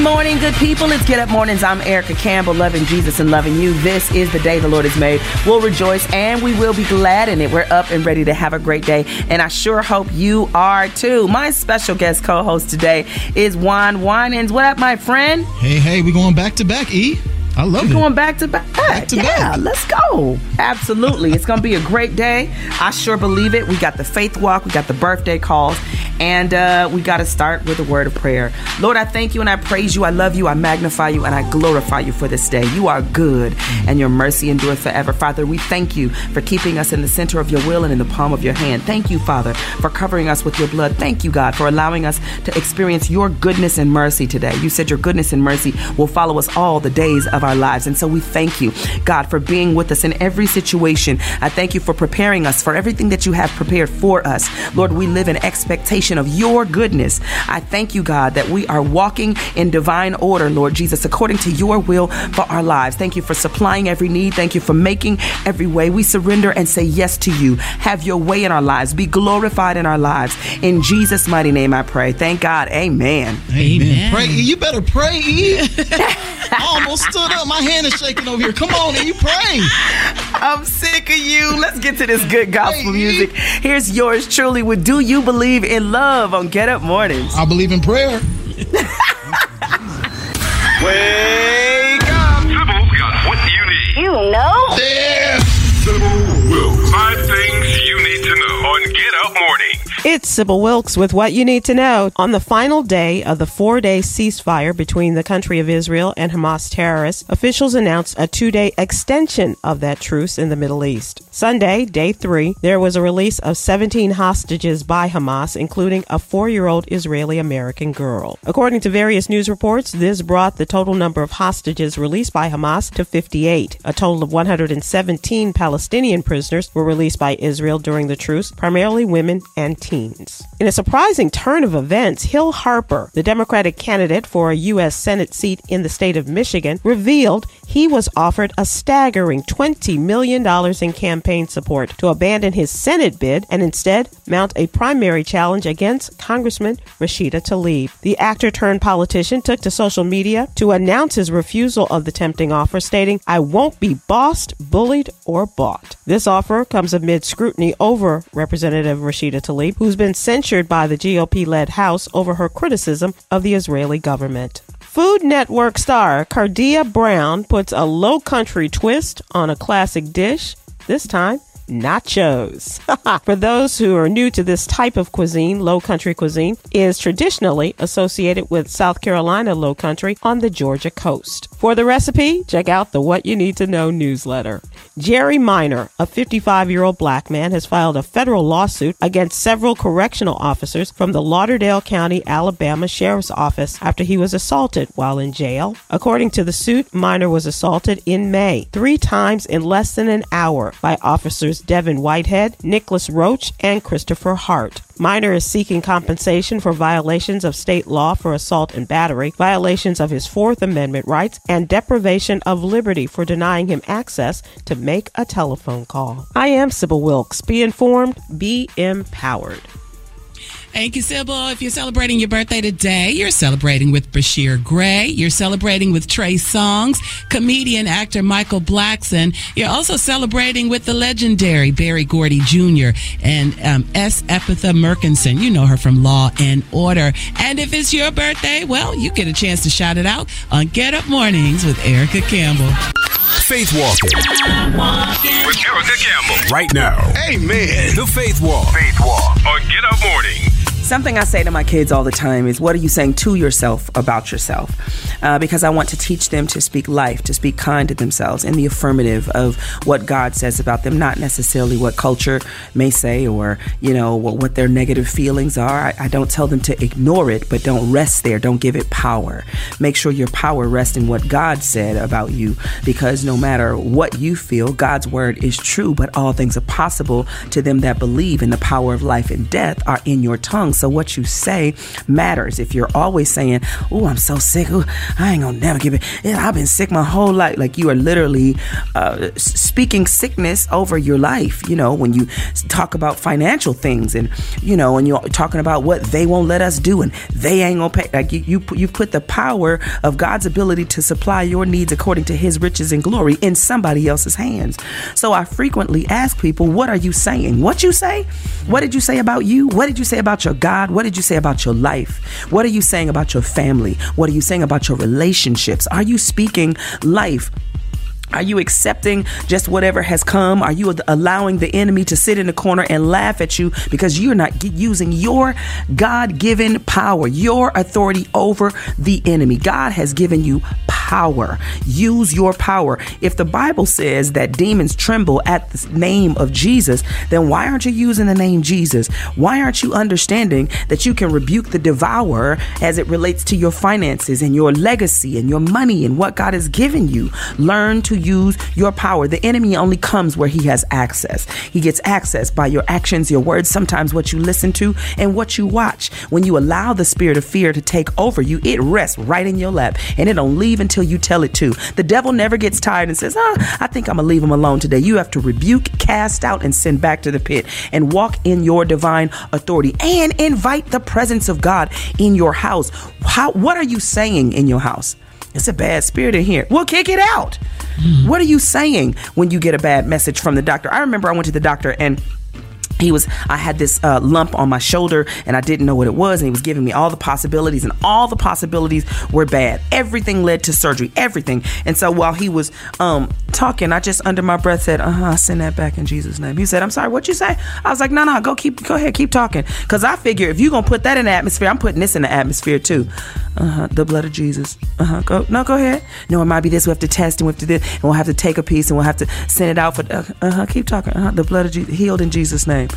Good morning, good people. It's Get Up Mornings. I'm Erica Campbell, loving Jesus and loving you. This is the day the Lord has made. We'll rejoice and we will be glad in it. We're up and ready to have a great day, and I sure hope you are too. My special guest co host today is Juan Winans. What up, my friend? Hey, hey, we're going back to back, E. I love you. We're it. going back to back. Back to yeah, back. let's go. Absolutely. it's going to be a great day. I sure believe it. We got the faith walk, we got the birthday calls, and uh, we got to start with a word of prayer. Lord, I thank you and I praise you. I love you. I magnify you and I glorify you for this day. You are good and your mercy endureth forever. Father, we thank you for keeping us in the center of your will and in the palm of your hand. Thank you, Father, for covering us with your blood. Thank you, God, for allowing us to experience your goodness and mercy today. You said your goodness and mercy will follow us all the days of our lives. And so we thank you, God, for being with us in every situation. I thank you for preparing us for everything that you have prepared for us. Lord, we live in expectation of your goodness. I thank you, God, that we are walking in divine order, Lord Jesus, according to your will for our lives. Thank you for supplying every need. Thank you for making every way. We surrender and say yes to you. Have your way in our lives. Be glorified in our lives. In Jesus' mighty name, I pray. Thank God. Amen. Amen. Pray. You better pray. I almost stood up. My hand is shaking over here. Come on, E. Pray. I'm sick of you. Let's get to this good gospel Hey, music. Here's yours truly with Do You Believe in Love on Get Up Mornings. I believe in prayer. Wake up. Sybil's got what you need. You know? There. Sybil will. Five things you need to know on Get Up Morning. It's Sybil Wilkes with what you need to know. On the final day of the four day ceasefire between the country of Israel and Hamas terrorists, officials announced a two day extension of that truce in the Middle East. Sunday, day three, there was a release of 17 hostages by Hamas, including a four year old Israeli American girl. According to various news reports, this brought the total number of hostages released by Hamas to 58. A total of 117 Palestinian prisoners were released by Israel during the truce, primarily women and teens. In a surprising turn of events, Hill Harper, the Democratic candidate for a U.S. Senate seat in the state of Michigan, revealed he was offered a staggering $20 million in campaign support to abandon his Senate bid and instead mount a primary challenge against Congressman Rashida Tlaib. The actor turned politician took to social media to announce his refusal of the tempting offer, stating, I won't be bossed, bullied, or bought. This offer comes amid scrutiny over Representative Rashida Tlaib, who's been censured by the GOP led House over her criticism of the Israeli government. Food Network star Kardea Brown puts a low country twist on a classic dish, this time nachos. For those who are new to this type of cuisine, low country cuisine is traditionally associated with South Carolina low country on the Georgia coast. For the recipe, check out the What You Need to Know newsletter. Jerry Miner, a 55 year old black man, has filed a federal lawsuit against several correctional officers from the Lauderdale County, Alabama Sheriff's Office after he was assaulted while in jail. According to the suit, Miner was assaulted in May three times in less than an hour by officers Devin Whitehead, Nicholas Roach, and Christopher Hart. Miner is seeking compensation for violations of state law for assault and battery, violations of his Fourth Amendment rights, and deprivation of liberty for denying him access to make a telephone call. I am Sybil Wilkes. Be informed, be empowered. Thank you, Sybil. If you're celebrating your birthday today, you're celebrating with Bashir Gray. You're celebrating with Trey Songz, comedian actor Michael Blackson. You're also celebrating with the legendary Berry Gordy Jr. and um, S. Epatha Merkerson. You know her from Law and Order. And if it's your birthday, well, you get a chance to shout it out on Get Up Mornings with Erica Campbell. Faith Walking With Erica Campbell. right now. Amen. The Faith Walk. Faith Walk on Get Up Morning. Something I say to my kids all the time is, What are you saying to yourself about yourself? Uh, because I want to teach them to speak life, to speak kind to themselves in the affirmative of what God says about them, not necessarily what culture may say or, you know, what, what their negative feelings are. I, I don't tell them to ignore it, but don't rest there. Don't give it power. Make sure your power rests in what God said about you because no matter what you feel, God's word is true, but all things are possible to them that believe in the power of life and death are in your tongue. So what you say matters. If you're always saying, "Oh, I'm so sick. Ooh, I ain't gonna never give it. Yeah, I've been sick my whole life," like you are literally uh, speaking sickness over your life. You know, when you talk about financial things, and you know, and you're talking about what they won't let us do, and they ain't gonna pay. Like you, you you've put the power of God's ability to supply your needs according to His riches and glory in somebody else's hands. So I frequently ask people, "What are you saying? What you say? What did you say about you? What did you say about your God? What did you say about your life? What are you saying about your family? What are you saying about your relationships? Are you speaking life? Are you accepting just whatever has come? Are you allowing the enemy to sit in the corner and laugh at you because you're not using your God given power, your authority over the enemy? God has given you power. Use your power. If the Bible says that demons tremble at the name of Jesus, then why aren't you using the name Jesus? Why aren't you understanding that you can rebuke the devourer as it relates to your finances and your legacy and your money and what God has given you? Learn to use your power. The enemy only comes where he has access. He gets access by your actions, your words, sometimes what you listen to and what you watch. When you allow the spirit of fear to take over you, it rests right in your lap and it don't leave until you tell it to. The devil never gets tired and says, oh, I think I'm going to leave him alone today. You have to rebuke, cast out, and send back to the pit and walk in your divine authority and invite the presence of God in your house. How, what are you saying in your house? It's a bad spirit in here. Well, kick it out. Mm. What are you saying when you get a bad message from the doctor? I remember I went to the doctor and he was i had this uh, lump on my shoulder and i didn't know what it was and he was giving me all the possibilities and all the possibilities were bad. Everything led to surgery everything. And so while he was um, talking i just under my breath said uh-huh send that back in jesus name. He said i'm sorry what you say? I was like no no go keep go ahead keep talking. Because i figure if you're gonna put that in the atmosphere i'm putting this in the atmosphere too. Uh-huh the blood of jesus. Uh-huh go no go ahead. No it might be this we have to test and we have to do and we'll have to take a piece and we'll have to send it out for uh, uh-huh keep talking. Uh-huh the blood of jesus healed in jesus name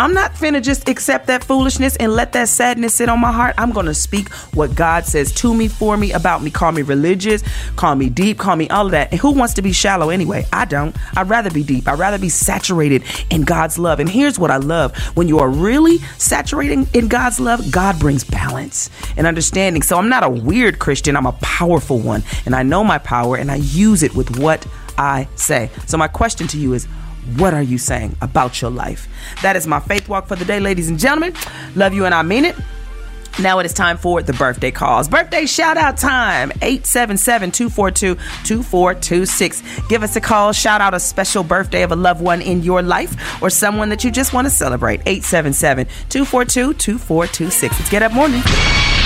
I'm not finna just accept that foolishness and let that sadness sit on my heart. I'm gonna speak what God says to me, for me, about me. Call me religious, call me deep, call me all of that. And who wants to be shallow anyway? I don't. I'd rather be deep. I'd rather be saturated in God's love. And here's what I love when you are really saturating in God's love, God brings balance and understanding. So I'm not a weird Christian, I'm a powerful one. And I know my power and I use it with what I say. So my question to you is, what are you saying about your life? That is my faith walk for the day, ladies and gentlemen. Love you and I mean it. Now it is time for the birthday calls. Birthday shout out time 877 242 2426. Give us a call. Shout out a special birthday of a loved one in your life or someone that you just want to celebrate. 877 242 2426. Let's get up morning.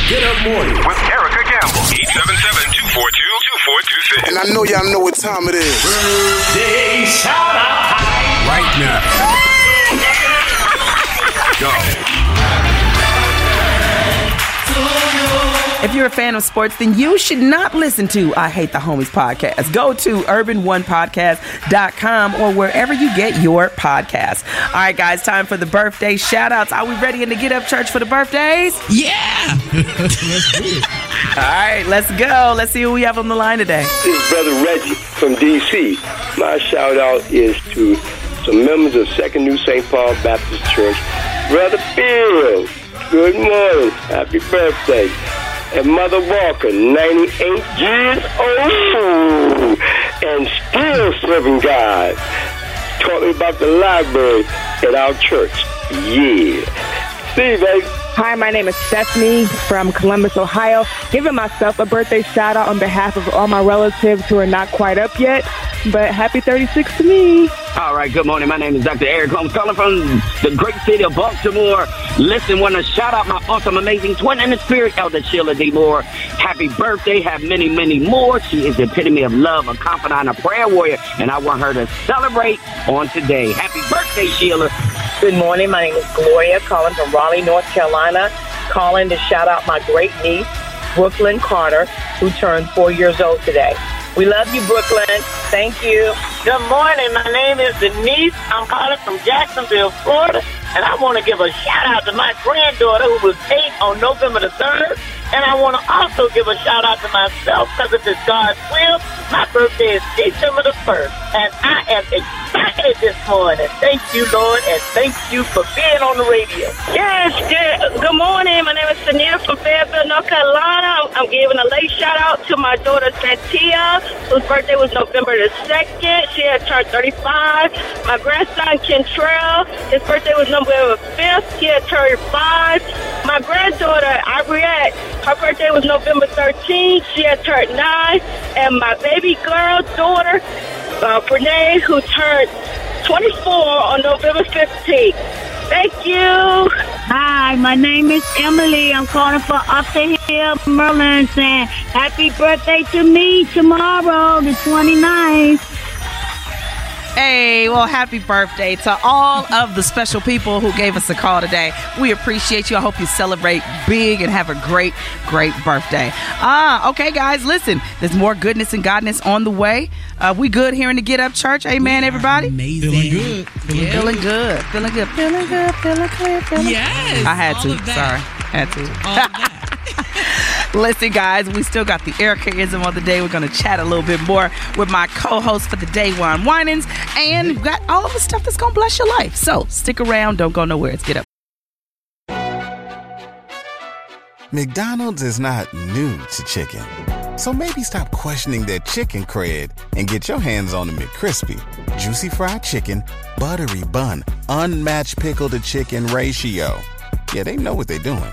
Get up morning with Erica Campbell. 877 242 2426. And I know y'all know what time it is. Birthday shout out time. Right now. Go. If you're a fan of sports, then you should not listen to I Hate the Homies podcast. Go to urban1podcast.com or wherever you get your podcasts. All right, guys, time for the birthday shout outs. Are we ready in the Get Up Church for the birthdays? Yeah. All right, let's go. Let's see who we have on the line today. This is Brother Reggie from D.C. My shout out is to some members of Second New St. Paul Baptist Church. Brother Bill, good morning. Happy birthday and Mother Walker, 98 years old, and still serving God. Taught me about the library at our church. Yeah. See you, baby. Hi, my name is Stephanie from Columbus, Ohio. Giving myself a birthday shout out on behalf of all my relatives who are not quite up yet, but happy 36 to me. All right, good morning. My name is Dr. Eric Holmes, calling from the great city of Baltimore. Listen, want to shout out my awesome, amazing twin in the spirit, Elder Sheila D. Moore. Happy birthday. Have many, many more. She is the epitome of love, a confidant, a prayer warrior, and I want her to celebrate on today. Happy birthday, Sheila. Good morning. My name is Gloria, calling from Raleigh, North Carolina. Calling to shout out my great niece, Brooklyn Carter, who turned four years old today. We love you, Brooklyn. Thank you. Good morning. My name is Denise. I'm calling from Jacksonville, Florida. And I want to give a shout out to my granddaughter who was eight on November the 3rd. And I want to also give a shout out to myself because it's God's will, my birthday is December the 1st. And I am excited this morning. Thank you, Lord, and thank you for being on the radio. Yes, good, morning. My name is Sanita from Fayetteville, North Carolina. I'm, giving a late shout out to my daughter Santia, whose birthday was November the 2nd. She had turned 35. My grandson Kentrell, his birthday was November 5th. He had turned 5. My granddaughter Ibriette, her birthday was November 13th. She had turned 9. And my baby girl daughter, uh, Brene, who turned 24 on November 15th. Thank you. Hi, my name is Emily. I'm calling for Up the Hill, Merlin, saying happy birthday to me tomorrow, the 29th. Hey, well, happy birthday to all of the special people who gave us a call today. We appreciate you. I hope you celebrate big and have a great, great birthday. Ah, okay, guys, listen, there's more goodness and godness on the way. Uh, we good here in the Get Up Church. Amen, everybody. Amazing. Feeling good. Feeling good. Feeling good. Feeling good. Feeling good. Feeling good. Feeling Yes, I had all to. of that. Sorry. Had to. Listen, guys, we still got the Ericaism of the day. We're going to chat a little bit more with my co-host for the day, Juan Winans, and we've got all of the stuff that's going to bless your life. So stick around. Don't go nowhere. Let's get up. McDonald's is not new to chicken. So maybe stop questioning their chicken cred and get your hands on the McCrispy. Juicy fried chicken, buttery bun, unmatched pickle to chicken ratio. Yeah, they know what they're doing.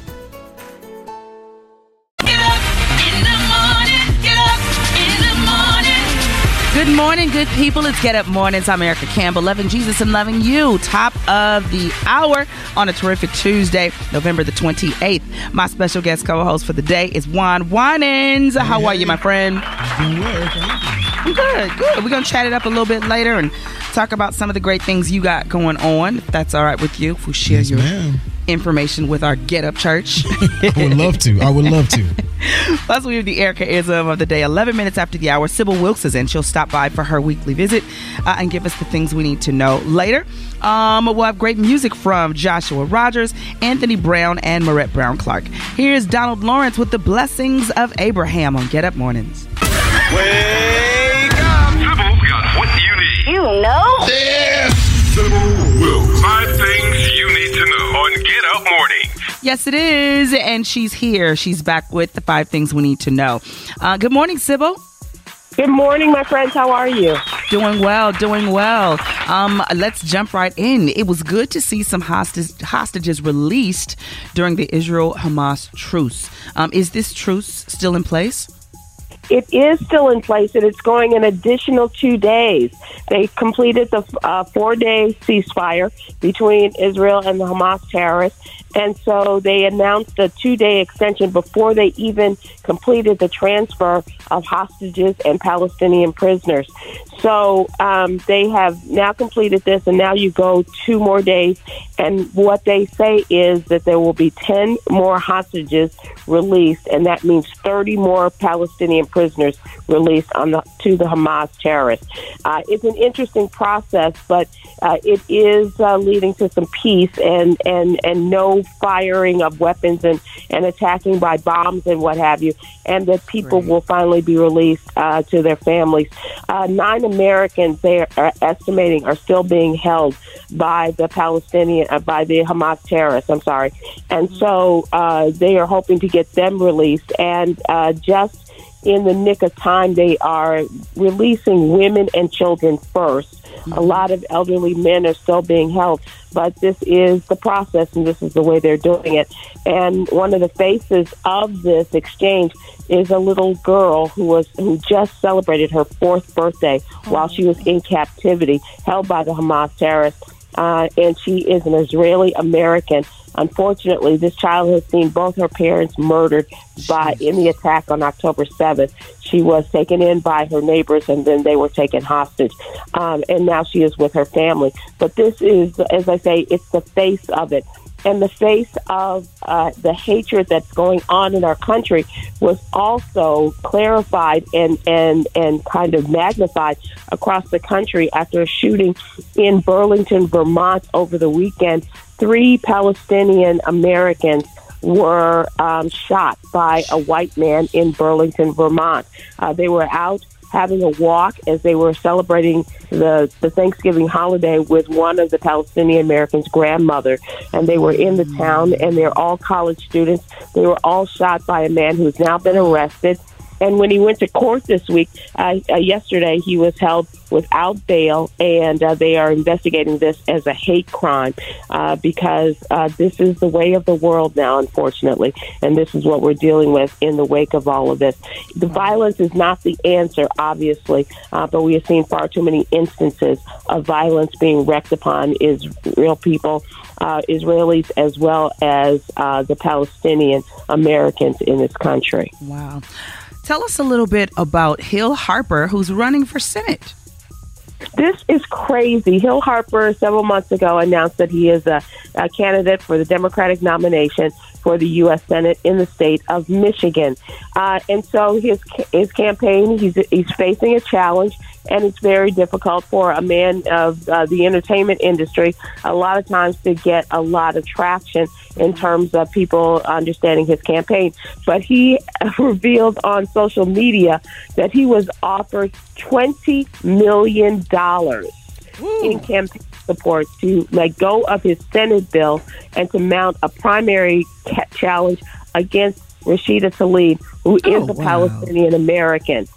Good morning, good people. It's Get Up Mornings. I'm Erica Campbell, loving Jesus and loving you. Top of the hour on a terrific Tuesday, November the 28th. My special guest co-host for the day is Juan Winans. How are you, my friend? Doing well, Erica. How you doing? I'm good, good. We're going to chat it up a little bit later and talk about some of the great things you got going on, if that's all right with you. If we share Yes, your ma'am. Information with our Get Up Church. I would love to. I would love to. Plus, we have the Ericaism of the day. 11 minutes after the hour, Sybil Wilkes is in. She'll stop by for her weekly visit uh, and give us the things we need to know later. Um, we'll have great music from Joshua Rogers, Anthony Brown, and Marette Brown Clark. Here's Donald Lawrence with the blessings of Abraham on Get Up Mornings. Wake up! Sybil's got what you need. You know? Sybil Yes, it is. And she's here. She's back with the five things we need to know. Uh, good morning, Sybil. Good morning, my friends. How are you? Doing well, doing well. Um, let's jump right in. It was good to see some hostage, hostages released during the Israel Hamas truce. Um, is this truce still in place? It is still in place, and it's going an additional two days. They completed the uh, four day ceasefire between Israel and the Hamas terrorists, and so they announced a two day extension before they even completed the transfer of hostages and Palestinian prisoners. So um, they have now completed this, and now you go two more days. And what they say is that there will be 10 more hostages released, and that means 30 more Palestinian prisoners prisoners released on the, to the Hamas terrorists. Uh, it's an interesting process, but uh, it is uh, leading to some peace and, and, and no firing of weapons and, and attacking by bombs and what have you, and that people right. will finally be released uh, to their families. Uh, nine Americans, they are estimating, are still being held by the Palestinian, uh, by the Hamas terrorists, I'm sorry. And mm-hmm. so uh, they are hoping to get them released. And uh, just in the nick of time, they are releasing women and children 1st mm-hmm. A lot of elderly men are still being held, but this is the process and this is the way they're doing it. And one of the faces of this exchange is a little girl who was who just celebrated her fourth birthday oh. while she was in captivity, held by the Hamas terrorists. Uh, and she is an Israeli American Unfortunately, this child has seen both her parents murdered by in the attack on October 7th. She was taken in by her neighbors and then they were taken hostage. Um, and now she is with her family. But this is, as I say, it's the face of it. And the face of uh, the hatred that's going on in our country was also clarified and, and, and kind of magnified across the country after a shooting in Burlington, Vermont over the weekend three Palestinian Americans were um, shot by a white man in Burlington, Vermont. Uh, they were out having a walk as they were celebrating the, the Thanksgiving holiday with one of the Palestinian Americans' grandmother. And they were in the town, and they're all college students. They were all shot by a man who's now been arrested and when he went to court this week, uh, uh, yesterday, he was held without bail, and uh, they are investigating this as a hate crime uh, because uh, this is the way of the world now, unfortunately, and this is what we're dealing with in the wake of all of this. The violence is not the answer, obviously, uh, but we have seen far too many instances of violence being wreaked upon Israel people. Israelis as well as the Palestinian Americans in this country. Wow. Tell us a little bit about Hill Harper, who's running for Senate. This is crazy. Hill Harper several months ago announced that he is a, a, candidate for the Democratic nomination for the U.S. Senate in the state of Michigan. Uh, and so his his campaign, he's he's facing a challenge and it's very difficult for a man of uh, the entertainment industry a lot of times to get a lot of traction in terms of people understanding his campaign. But he revealed on social media that he was offered twenty million dollars in campaign support to let go of his Senate bill and to mount a primary challenge against Rashida Tlaib, who oh, is a wow. Palestinian American.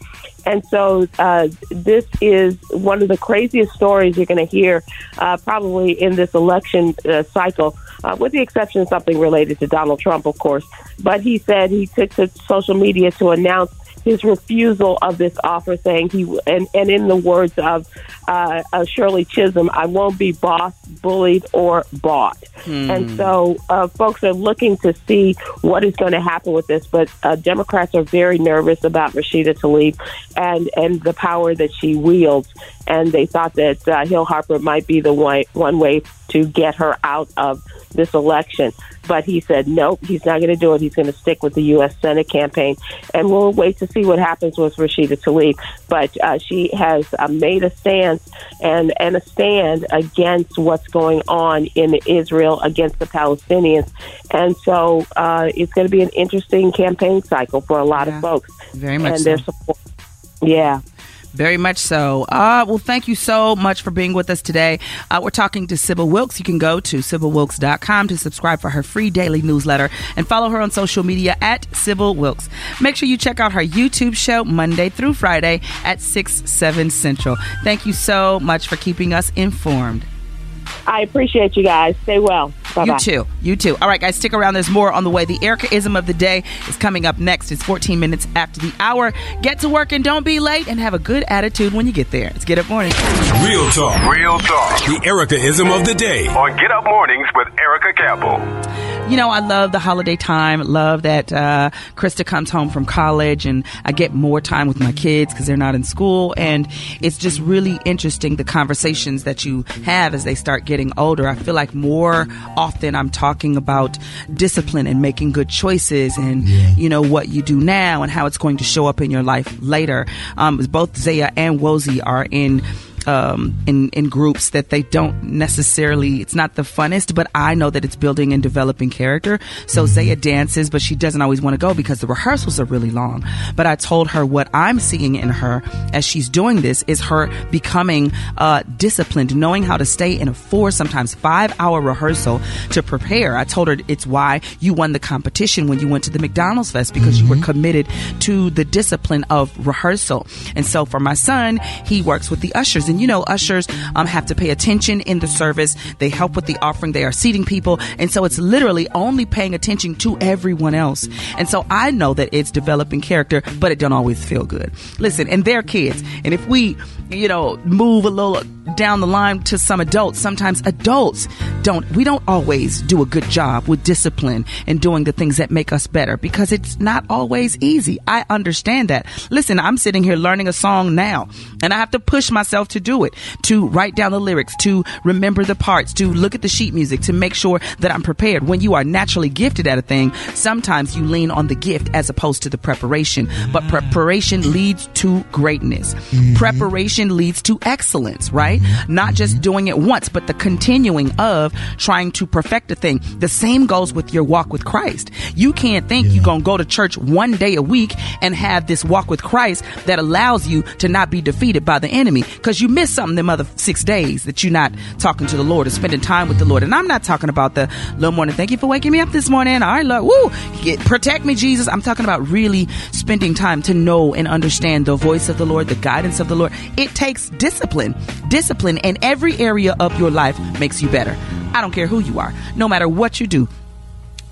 And so uh, this is one of the craziest stories you're going to hear uh, probably in this election uh, cycle, uh, with the exception of something related to Donald Trump, of course. But he said he took to social media to announce his refusal of this offer, saying he and, and in the words of uh, uh, Shirley Chisholm, I won't be bossed, bullied, or bought. Hmm. And so, uh, folks are looking to see what is going to happen with this. But uh, Democrats are very nervous about Rashida Tlaib and and the power that she wields, and they thought that uh, Hill Harper might be the way, one way to get her out of this election. But he said, nope, he's not going to do it. He's going to stick with the U.S. Senate campaign. And we'll wait to see what happens with Rashida Tlaib. But uh, she has uh, made a stance and, and a stand against what's going on in Israel against the Palestinians. And so uh, it's going to be an interesting campaign cycle for a lot yeah, of folks. Very much and so. their support. Yeah. Very much so. Uh, well, thank you so much for being with us today. Uh, we're talking to Sybil Wilkes. You can go to SybilWilkes.com to subscribe for her free daily newsletter and follow her on social media at Sybil Wilkes. Make sure you check out her YouTube show Monday through Friday at 6, 7 Central. Thank you so much for keeping us informed. I appreciate you guys. Stay well. Bye-bye. You too. You too. All right, guys, stick around. There's more on the way. The Ericaism of the day is coming up next. It's 14 minutes after the hour. Get to work and don't be late and have a good attitude when you get there. It's Get Up Morning. Real talk. Real talk. The Ericaism of the day on Get Up Mornings with Erica Campbell. You know, I love the holiday time. Love that uh, Krista comes home from college and I get more time with my kids because they're not in school. And it's just really interesting the conversations that you have as they start getting older. I feel like more often I'm talking about discipline and making good choices and, you know, what you do now and how it's going to show up in your life later. Um, both Zaya and Wozy are in um, in in groups that they don't necessarily. It's not the funnest, but I know that it's building and developing character. So Zaya dances, but she doesn't always want to go because the rehearsals are really long. But I told her what I'm seeing in her as she's doing this is her becoming uh, disciplined, knowing how to stay in a four, sometimes five hour rehearsal to prepare. I told her it's why you won the competition when you went to the McDonald's Fest because you were committed to the discipline of rehearsal. And so for my son, he works with the ushers. And you know, ushers um, have to pay attention in the service. They help with the offering. They are seating people. And so it's literally only paying attention to everyone else. And so I know that it's developing character, but it don't always feel good. Listen, and they're kids. And if we, you know, move a little down the line to some adults, sometimes adults don't, we don't always do a good job with discipline and doing the things that make us better because it's not always easy. I understand that. Listen, I'm sitting here learning a song now and I have to push myself to do it, to write down the lyrics, to remember the parts, to look at the sheet music, to make sure that I'm prepared. When you are naturally gifted at a thing, sometimes you lean on the gift as opposed to the preparation. But preparation leads to greatness. Mm-hmm. Preparation leads to excellence, right? Not just doing it once, but the continuing of trying to perfect a thing. The same goes with your walk with Christ. You can't think you're going to go to church one day a week and have this walk with Christ that allows you to not be defeated by the enemy because you miss something them other six days that you're not talking to the Lord or spending time with the Lord. And I'm not talking about the little morning, thank you for waking me up this morning. All right, Lord, woo, get, protect me, Jesus. I'm talking about really spending time to know and understand the voice of the Lord, the guidance of the Lord. It takes discipline. Discipline in every area of your life makes you better. I don't care who you are, no matter what you do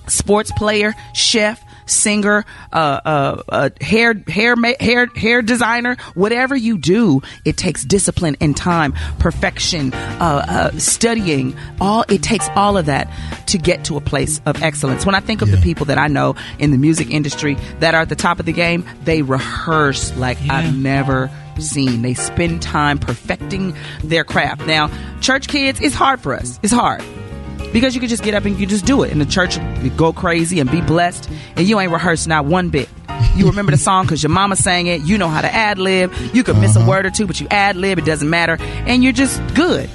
sports player, chef, singer, uh, uh, uh, hair, hair, hair, hair designer, whatever you do, it takes discipline and time, perfection, uh, uh, studying. All it takes all of that to get to a place of excellence. When I think of the people that I know in the music industry that are at the top of the game, they rehearse like I've never seen. They spend time perfecting their craft. Now, church kids, it's hard for us. It's hard because you can just get up and you just do it. And the church go crazy and be blessed, and you ain't rehearsed not one bit. You remember the song because your mama sang it. You know how to ad lib. You could miss a uh-huh. word or two, but you ad lib. It doesn't matter, and you're just good.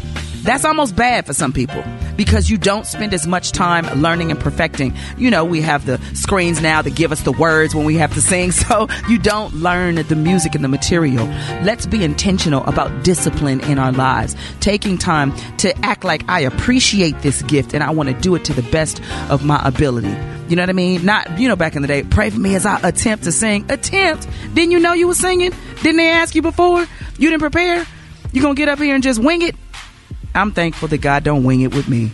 That's almost bad for some people because you don't spend as much time learning and perfecting. You know, we have the screens now that give us the words when we have to sing, so you don't learn the music and the material. Let's be intentional about discipline in our lives, taking time to act like I appreciate this gift and I want to do it to the best of my ability. You know what I mean? Not, you know, back in the day, pray for me as I attempt to sing. Attempt? Didn't you know you were singing? Didn't they ask you before? You didn't prepare? You gonna get up here and just wing it? I'm thankful that God don't wing it with me.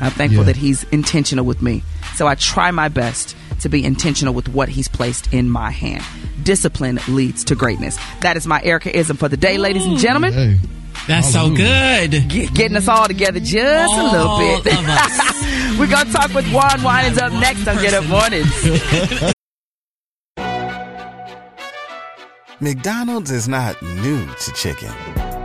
I'm thankful Yeah. that He's intentional with me. So I try my best to be intentional with what He's placed in my hand. Discipline leads to greatness. That is my Erica ism for the day, ladies and gentlemen. That's so good. Get- getting us all together just a little bit. We're gonna talk with Juan Winans up next on Get Up Mornings. McDonald's is not new to chicken.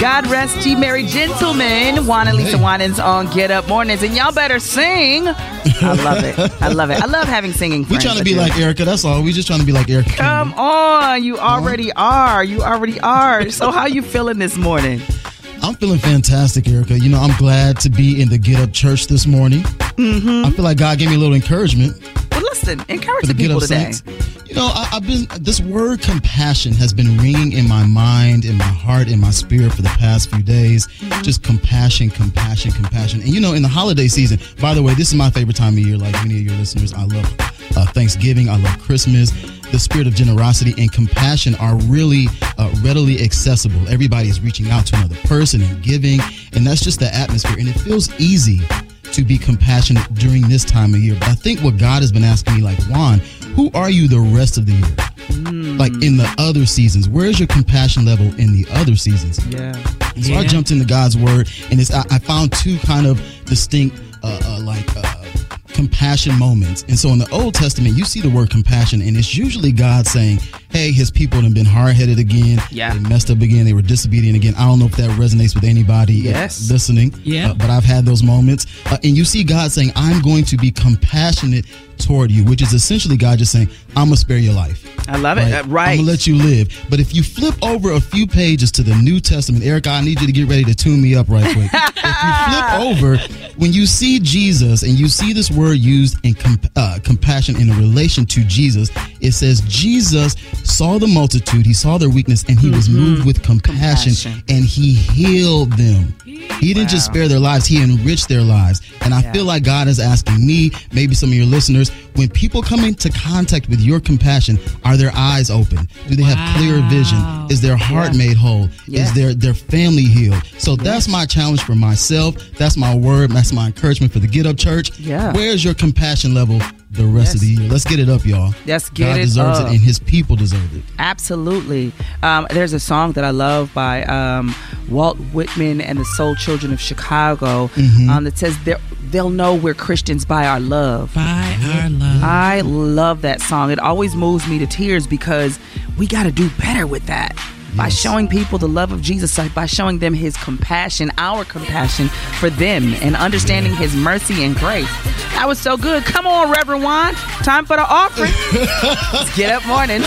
God rest ye merry gentlemen. Juan and Lisa Winans on Get Up Mornings. And y'all better sing. I love it. I love it. I love having singing We trying to be like Erica. That's all. We just trying to be like Erica. Come on. You already are. You already are. So how you feeling this morning? I'm feeling fantastic, Erica. You know, I'm glad to be in the Get Up Church this morning. Mm-hmm. I feel like God gave me a little encouragement. Listen, encourage the the people today. You know, I, I've been this word compassion has been ringing in my mind, in my heart, in my spirit for the past few days. Mm-hmm. Just compassion, compassion, compassion. And you know, in the holiday season, by the way, this is my favorite time of year. Like many of your listeners, I love uh, Thanksgiving. I love Christmas. The spirit of generosity and compassion are really uh, readily accessible. Everybody is reaching out to another person and giving, and that's just the atmosphere. And it feels easy to be compassionate during this time of year. But I think what God has been asking me, like Juan, who are you the rest of the year? Like in the other seasons, where's your compassion level in the other seasons? Yeah. And so I jumped into God's word, and it's I, I found two kind of distinct, uh, uh, like uh, compassion moments. And so in the Old Testament, you see the word compassion, and it's usually God saying, "Hey, His people have been hard headed again. Yeah. they messed up again. They were disobedient again." I don't know if that resonates with anybody Yes. listening. Yeah. uh, but I've had those moments, uh, and you see God saying, "I'm going to be compassionate." Toward you, which is essentially God just saying, I'm gonna spare your life. I love it. Uh, right. I'm gonna let you live. But if you flip over a few pages to the New Testament, Erica, I need you to get ready to tune me up right quick. if you flip over, when you see Jesus and you see this word used in comp- uh, compassion in a relation to Jesus, it says Jesus saw the multitude, he saw their weakness, and he was moved with compassion, Compassion. and he healed them. He didn't just spare their lives, he enriched their lives. And I Yeah. feel like God is asking me, maybe some of your listeners, when people come into contact with your compassion, are their eyes open? Do they have clear vision? Is their heart Yeah. made whole? Yes. Is their their family healed? So that's my challenge for myself. That's my word. That's my encouragement for the Get Up Church. Yeah. Where's your compassion level the rest of the year? Let's get it up, y'all. Let's get God it deserves up. it, and His people deserve it. Absolutely. Um, there's a song that I love by um, Walt Whitman and the Soul Children of Chicago Mhm. um, that says they're- they'll know we're Christians by our love. By our love. I love that song. It always moves me to tears because we got to do better with that. By showing people the love of Jesus, by showing them his compassion, our compassion for them, and understanding his mercy and grace. That was so good. Come on, Reverend Juan. Time for the offering. Let's get up morning.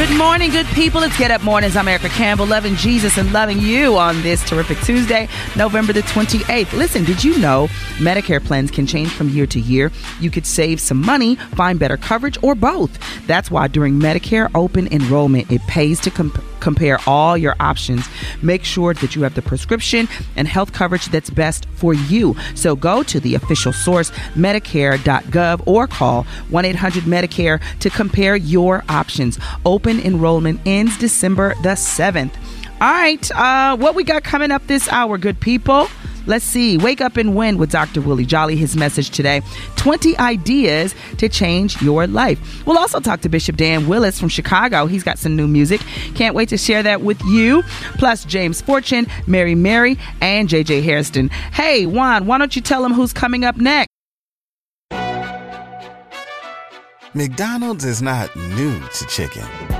Good morning, good people. It's Get Up Mornings. I'm Erica Campbell, loving Jesus and loving you on this terrific Tuesday, November the 28th. Listen, did you know Medicare plans can change from year to year? You could save some money, find better coverage, or both. That's why during Medicare open enrollment, it pays to comp- compare all your options. Make sure that you have the prescription and health coverage that's best for you. So go to the official source, Medicare.gov, or call 1 800 Medicare to compare your options. Open enrollment ends December the 7th. All right, uh, what we got coming up this hour, good people? Let's see. Wake up and win with Dr. Willie Jolly. His message today 20 ideas to change your life. We'll also talk to Bishop Dan Willis from Chicago. He's got some new music. Can't wait to share that with you. Plus, James Fortune, Mary Mary, and JJ Hairston. Hey, Juan, why don't you tell them who's coming up next? McDonald's is not new to chicken.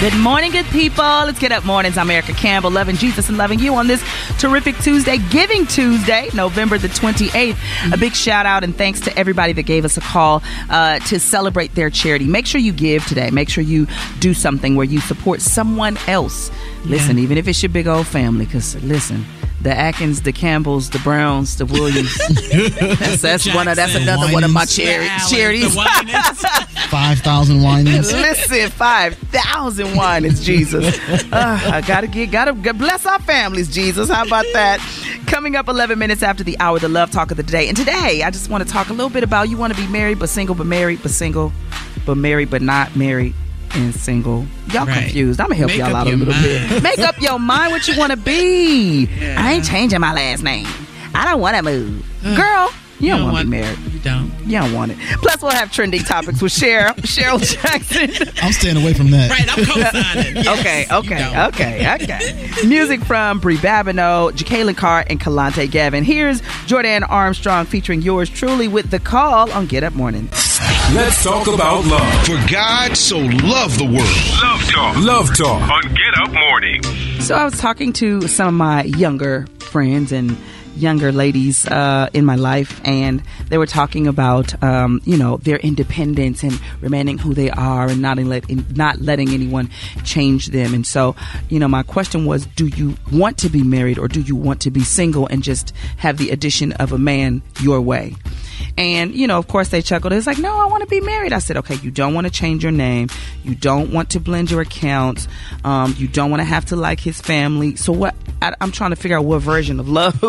Good morning, good people. Let's get up mornings. I'm Erica Campbell, loving Jesus and loving you on this terrific Tuesday, Giving Tuesday, November the 28th. A big shout out and thanks to everybody that gave us a call uh, to celebrate their charity. Make sure you give today. Make sure you do something where you support someone else. Listen, even if it's your big old family, because listen, the Atkins, the Campbells, the Browns, the Williams. that's that's one of that's another one of my chari- charities. Five thousand Winans. Listen, five thousand Winans Jesus. Uh, I gotta get, gotta bless our families, Jesus. How about that? Coming up 11 minutes after the hour, the love talk of the day. And today, I just want to talk a little bit about you want to be married but single, but married but single, but married but not married and single. Y'all Right. confused. I'm gonna help Make y'all out a little mind. bit. Make up your mind what you want to be. I ain't changing my last name. I don't want to move, girl. You, don't want to be married. You don't. You don't want it. Plus, we'll have trending topics with Cheryl, Cheryl Jackson. I'm staying away from that. Right, I'm co-signing. Yes, okay, okay, okay, okay. Music from Brie Babineau, Jacqueline Carr, and Kalante Gavin. Here's Jordan Armstrong featuring yours truly with The Call on Get Up Morning. Let's talk about love. For God so loved the world. Love Talk. Love Talk on Get Up Morning. So I was talking to some of my younger friends and younger ladies uh, in my life, and they were talking about um, you know their independence and remaining who they are and not let not letting anyone change them. And so you know my question was, do you want to be married or do you want to be single and just have the addition of a man your way? And, you know, of course they chuckled. It's like, no, I want to be married. I said, okay, you don't want to change your name. You don't want to blend your accounts. Um, you don't want to have to like his family. So what, I, I'm trying to figure out what version of love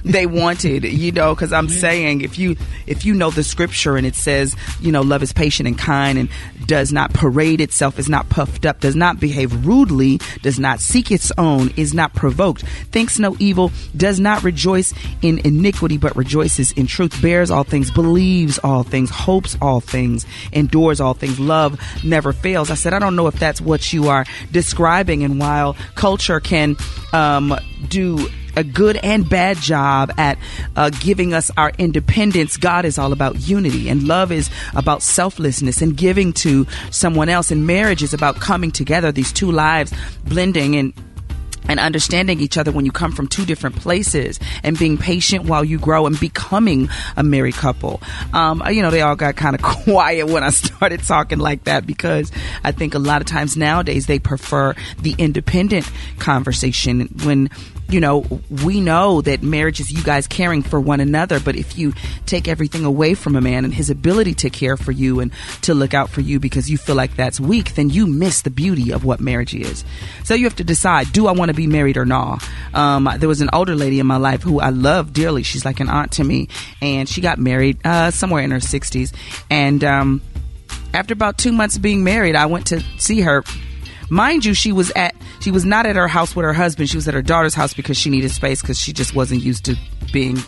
they wanted, you know, cause I'm saying if you, if you know the scripture and it says, you know, love is patient and kind and does not parade itself, is not puffed up, does not behave rudely, does not seek its own, is not provoked, thinks no evil, does not rejoice in iniquity, but rejoices in truth, bears all things, believes all things, hopes all things, endures all things, love never fails. I said, I don't know if that's what you are describing. And while culture can um, do a good and bad job at uh, giving us our independence. God is all about unity, and love is about selflessness and giving to someone else. And marriage is about coming together, these two lives blending and and understanding each other when you come from two different places and being patient while you grow and becoming a married couple. Um, you know, they all got kind of quiet when I started talking like that because I think a lot of times nowadays they prefer the independent conversation when you know, we know that marriage is you guys caring for one another, but if you take everything away from a man and his ability to care for you and to look out for you because you feel like that's weak, then you miss the beauty of what marriage is. So you have to decide, do I want to be married or not? Um, there was an older lady in my life who I love dearly. She's like an aunt to me, and she got married uh, somewhere in her 60s. And um, after about two months being married, I went to see her mind you she was at she was not at her house with her husband. She was at her daughter's house because she needed space because she just wasn't used to being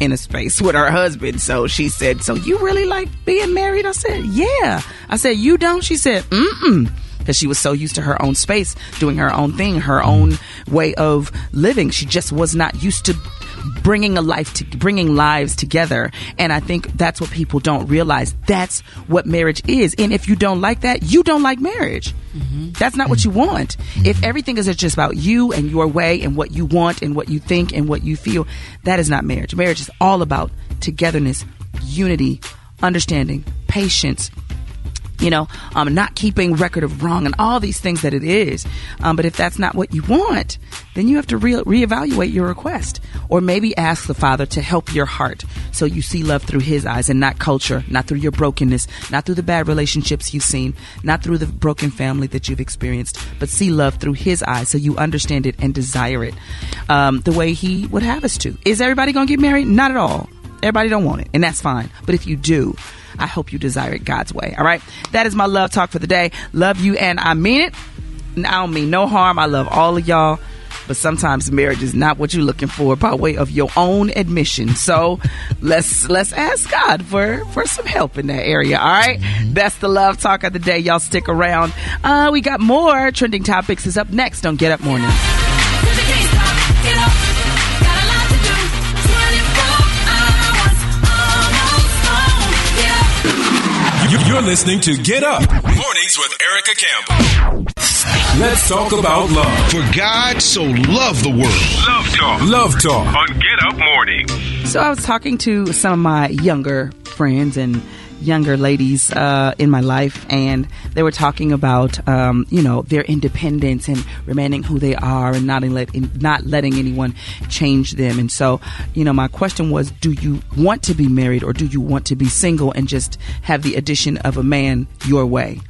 in a space with her husband. So she said so you really like being married? I said yeah. I said you don't? She said mm-mm. Because she was so used to her own space doing her own thing her own way of living. She just was not used to bringing a life to bringing lives together. And i think that's what people don't realize. That's what marriage is. And if you don't like that you don't like marriage. Mm-hmm. That's not what you want. Mm-hmm. If everything is just about you and your way and what you want and what you think and what you feel that is not marriage. Marriage is all about togetherness unity understanding patience you know, um, not keeping record of wrong and all these things that it is. Um, but if that's not what you want, then you have to re- reevaluate your request, or maybe ask the Father to help your heart so you see love through His eyes and not culture, not through your brokenness, not through the bad relationships you've seen, not through the broken family that you've experienced, but see love through His eyes so you understand it and desire it um, the way He would have us to. Is everybody going to get married? Not at all. Everybody don't want it, and that's fine. But if you do, I hope you desire it God's way. All right. That is my love talk for the day. Love you, and I mean it. I don't mean no harm. I love all of y'all. But sometimes marriage is not what you're looking for by way of your own admission. So let's let's ask God for for some help in that area. All right? That's the love talk of the day. Y'all stick around. Uh, we got more trending topics is up next on Get Up Morning. You're listening to Get Up Mornings with Erica Campbell. Let's talk about love. For God so loved the world. Love Talk. Love Talk on Get Up Morning. So I was talking to some of my younger friends and younger ladies uh, in my life, and they were talking about um, you know their independence and remaining who they are and not let not letting anyone change them. And so, you know, my question was, do you want to be married or do you want to be single and just have the addition of a man your way?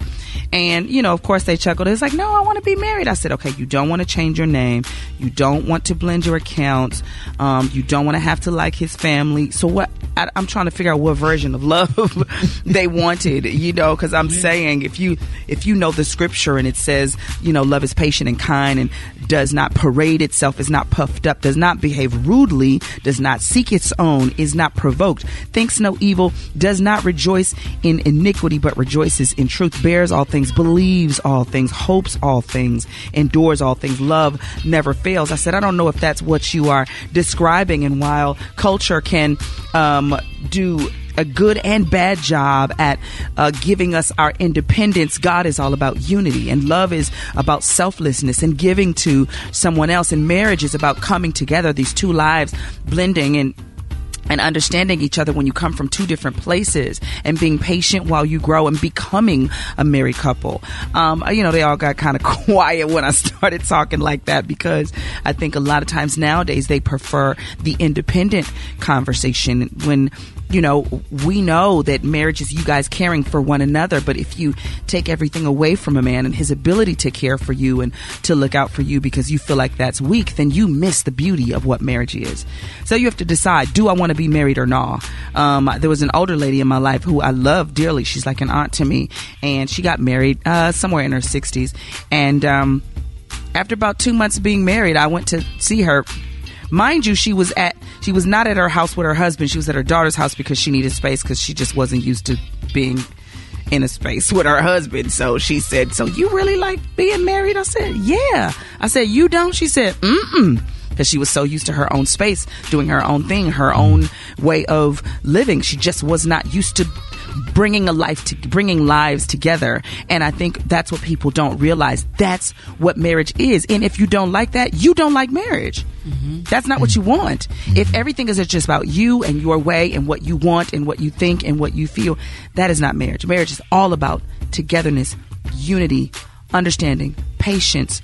And, you know, of course they chuckled. It's like, no, I want to be married. I said, okay, you don't want to change your name. You don't want to blend your accounts. Um, you don't want to have to like his family. So what, I, am trying to figure out what version of love they wanted, you know, cause I'm saying if you, if you know the scripture and it says, you know, love is patient and kind and does not parade itself, is not puffed up, does not behave rudely, does not seek its own, is not provoked, thinks no evil, does not rejoice in iniquity, but rejoices in truth, bears all things, believes all things, hopes all things, endures all things. Love never fails. I said, I don't know if that's what you are describing. And while culture can um, do a good and bad job at uh, giving us our independence. God is all about unity, and love is about selflessness and giving to someone else. And marriage is about coming together, these two lives blending and and understanding each other when you come from two different places and being patient while you grow and becoming a married couple. Um, you know, they all got kind of quiet when I started talking like that because I think a lot of times nowadays they prefer the independent conversation when you know, we know that marriage is you guys caring for one another, but if you take everything away from a man and his ability to care for you and to look out for you because you feel like that's weak, then you miss the beauty of what marriage is. So you have to decide, do I want to be married or not? Um, there was an older lady in my life who I love dearly. She's like an aunt to me, and she got married uh, somewhere in her 60s. And um, after about two months being married, I went to see her Mind you, she was at she was not at her house with her husband. She was at her daughter's house because she needed space because she just wasn't used to being in a space with her husband. So she said, "So you really like being married?" I said, "Yeah." I said, "You don't?" She said, "Mm." Mm. Because she was so used to her own space, doing her own thing, her own way of living. She just was not used to bringing a life to bringing lives together. And I think that's what people don't realize. That's what marriage is. And if you don't like that, you don't like marriage. Mm-hmm. That's not what you want. Mm-hmm. If everything is just about you and your way and what you want and what you think and what you feel, that is not marriage. Marriage is all about togetherness, unity, understanding, patience,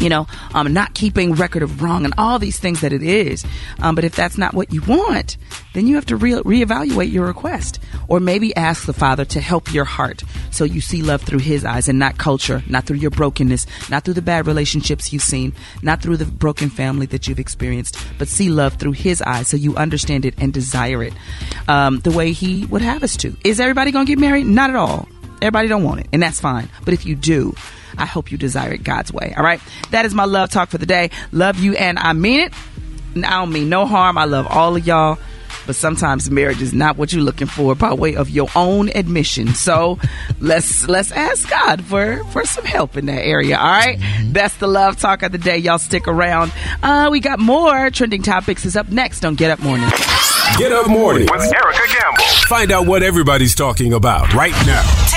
you know, um, not keeping record of wrong and all these things that it is. Um, but if that's not what you want, then you have to re- reevaluate your request or maybe ask the Father to help your heart so you see love through His eyes and not culture, not through your brokenness, not through the bad relationships you've seen, not through the broken family that you've experienced, but see love through His eyes so you understand it and desire it um, the way He would have us to. Is everybody going to get married? Not at all. Everybody don't want it, and that's fine. But if you do, I hope you desire it God's way. All right. That is my love talk for the day. Love you, and I mean it. I don't mean no harm. I love all of y'all. But sometimes marriage is not what you're looking for by way of your own admission. So let's let's ask God for for some help in that area. All right? mm-hmm. that's the love talk of the day. Y'all stick around. Uh, we got more trending topics. Is up next on Get Up Morning. Get Up Morning with Erica Campbell. Find out what everybody's talking about right now.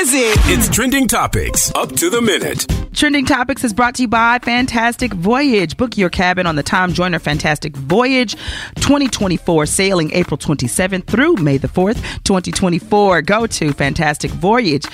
Is it? It's trending topics up to the minute. Trending Topics is brought to you by Fantastic Voyage. Book your cabin on the Tom Joyner Fantastic Voyage 2024, sailing April 27th through May the 4th, 2024. Go to Fantastic Voyage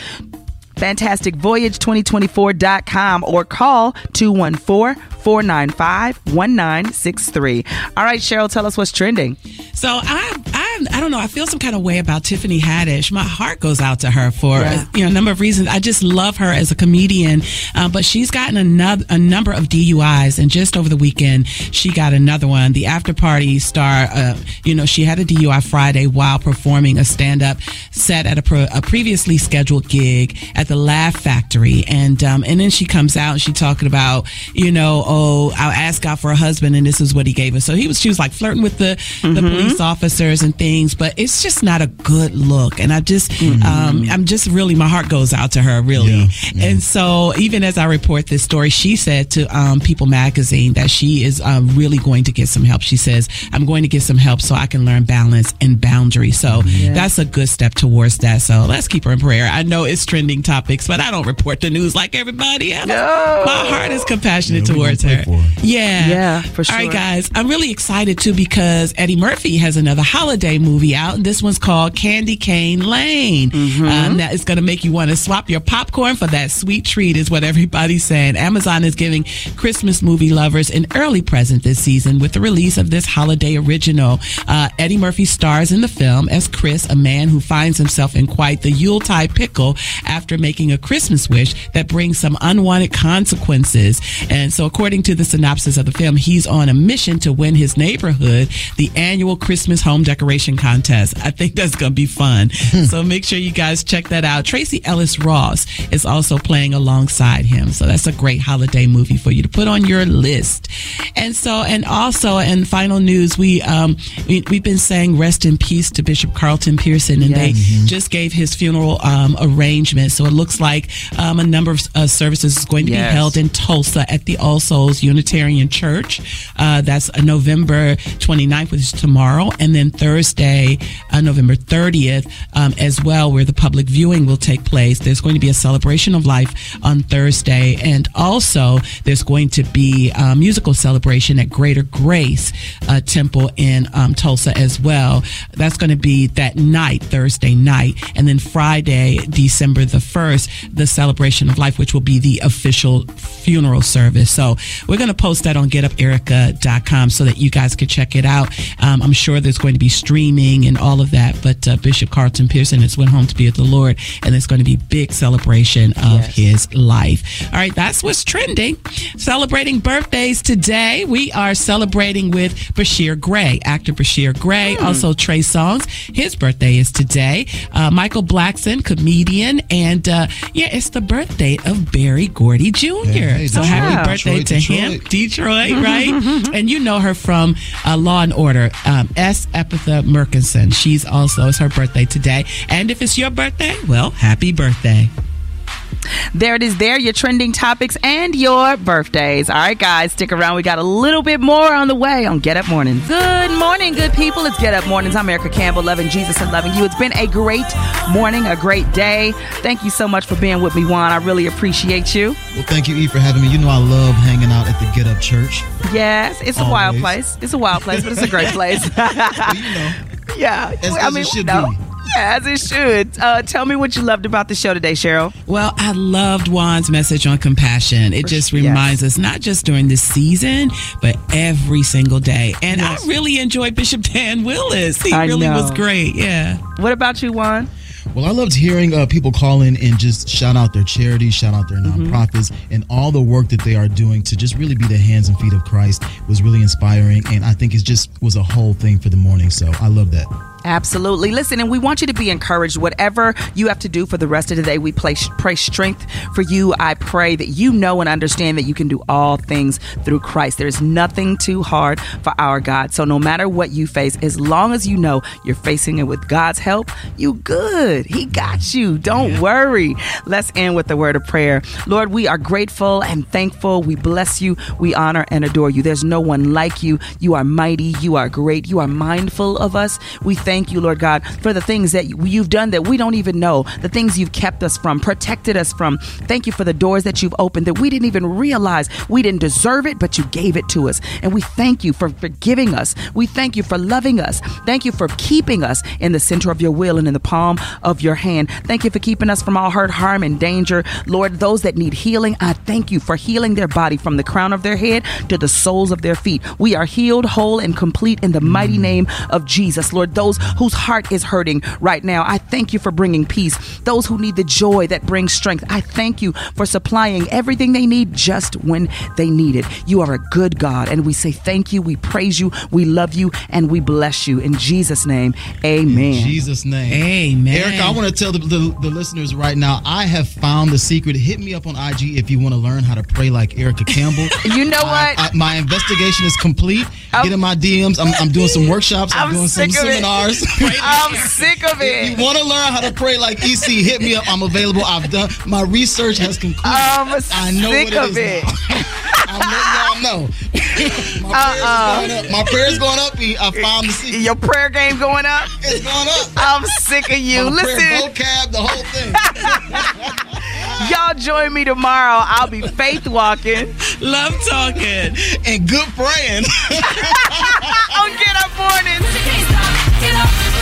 fantasticvoyage2024.com or call 214 495 1963. All right, Cheryl, tell us what's trending. So I, I, I don't know. I feel some kind of way about Tiffany Haddish. My heart goes out to her for yeah. you know a number of reasons. I just love her as a comedian, uh, but she's gotten another a number of DUIs, and just over the weekend she got another one. The after party star, uh, you know, she had a DUI Friday while performing a stand up set at a, pro, a previously scheduled gig at the Laugh Factory, and um, and then she comes out and she talking about you know oh, I'll ask God for a husband, and this is what He gave us. So he was, she was like flirting with the mm-hmm. the police officers and things things, but it's just not a good look. And I just, Mm-hmm. um, I'm just really, my heart goes out to her, really. And so, even as I report this story, she said to um, People Magazine that she is um, really going to get some help. She says, "I'm going to get some help so I can learn balance and boundary." So Yeah. that's a good step towards that. So let's keep her in prayer. I know it's trending topics, but I don't report the news like everybody else. My heart is compassionate towards her. Yeah. Yeah, for sure. All right, guys. I'm really excited too because Eddie Murphy has another holiday movie out, and this one's called Candy Cane Lane. Mm-hmm. Um, that is going to make you want to swap your popcorn for that sweet treat, is what everybody's saying. Amazon is giving Christmas movie lovers an early present this season with the release of this holiday original. Uh, Eddie Murphy stars in the film as Chris, a man who finds himself in quite the Yuletide pickle after making a Christmas wish that brings some unwanted consequences. And so, according to the synopsis of the film, he's on a mission to win his neighborhood the annual Christmas home decoration contest. I think that's going to be fun. so, make sure you guys check that out. Tracee Ellis Ross is also playing alongside him. So, that's a great holiday movie for you to put on your list. And so, and also, and final news, we, um, we, we've been saying rest in peace to Bishop Carlton Pearson, and they just gave his funeral um, arrangement. So it looks like um, a number of uh, services is going to Yes. be held in Tulsa at the All Souls Unitarian Church. Uh, that's uh, November 29th, which is tomorrow, and then Thursday, uh, November 30th, um, as well, where the public viewing will take place. There's going to be a celebration of life on Thursday, and also there's going to be a musical celebration at Greater Grace uh, Temple in um, Tulsa as well. That's going to be that night, Thursday night, and then Friday, December the 1st, the celebration of life, which will be the official funeral service. So we're going to post that on getuperica.com so that you guys can check it out. Um, I'm sure there's going to be streaming and all of that, but uh, Bishop Carlton Pearson has went home to be with the Lord, and there's going to be big celebration of his life. All right, that's what's trending. Celebrating birthdays today, we are celebrating with Bashir Gray, actor Bashir Gray, also Trey Songz. His birthday is today. Uh, Michael Blackson, comedian, and uh, yeah, it's the birthday of Berry Gordy Jr. hey, so Detroit, happy birthday Detroit, to him, Detroit. Detroit, right? and you know her from uh, Law and Order. Um, S. Epatha Merkerson. She's also it's her birthday today. And if it's your birthday, well, happy birthday. There it is. There, your trending topics and your birthdays. All right, guys, stick around. We got a little bit more on the way on Get Up Mornings. Good morning, good people. It's Get Up Mornings. I'm Erica Campbell, loving Jesus and loving you. It's been a great morning, a great day. Thank you so much for being with me, Juan. I really appreciate you. Well, thank you, E, for having me. You know, I love hanging out at the Get Up Church. Yes, it's a wild place. It's a wild place, but it's a great place. yeah, As- I as mean, it should no. be. Yeah, as it should. Uh, tell me what you loved about the show today, Cheryl. Well, I loved Juan's message on compassion. It just reminds us not just during this season, but every single day. And I really enjoyed Bishop Dan Willis. He I really was great. Yeah. What about you, Juan? Well, I loved hearing uh, people call in and just shout out their charities, shout out their Mm-hmm. nonprofits, and all the work that they are doing to just really be the hands and feet of Christ was really inspiring. And I think it just was a whole thing for the morning. So I love that. Absolutely. Listen, and we want you to be encouraged. Whatever you have to do for the rest of the day, we pray, pray strength for you. I pray that you know and understand that you can do all things through Christ. There is nothing too hard for our God. So no matter what you face, as long as you know you're facing it with God's help, you good. He got you. Don't worry. Let's end with the word of prayer. Lord, we are grateful and thankful. We bless you. We honor and adore you. There's no one like you. You are mighty. You are great. You are mindful of us. We thank you, Lord God, for the things that you've done that we don't even know, the things you've kept us from, protected us from. Thank you for the doors that you've opened that we didn't even realize we didn't deserve it, but you gave it to us. And we thank you for forgiving us. We thank you for loving us. Thank you for keeping us in the center of your will and in the palm of your hand. Thank you for keeping us from all hurt, harm, and danger. Lord, those that need healing, I thank you for healing their body from the crown of their head to the soles of their feet. We are healed, whole, and complete in the mighty name of Jesus. Lord, those whose heart is hurting right now, I thank you for bringing peace. Those who need the joy that brings strength, I thank you for supplying everything they need just when they need it. You are a good God, and we say thank you, we praise you, we love you, and we bless you. In Jesus' name, amen. In Jesus' name. Amen. Erica, I want to tell the, the, the listeners right now, I have found the secret. Hit me up on IG if you want to learn how to pray like Erica Campbell. You know I- what? I- my investigation is complete. Get in my DMs. I'm, I'm doing some workshops. I'm, I'm doing some sick of it. seminars. prayers. I'm sick of it. If you want to learn how to pray like EC, hit me up. I'm available. I've done my research has concluded. I'm I know sick what of it. it. Is now. I'm letting y'all know. my, Uh-uh. prayers is going up. my prayers going up. I found the secret. Your prayer game going up? It's going up. I'm sick of you. My prayer Listen, vocab, the whole thing. y'all join me tomorrow. I'll be faith walking. Love talking. and good praying. Oh, Get up.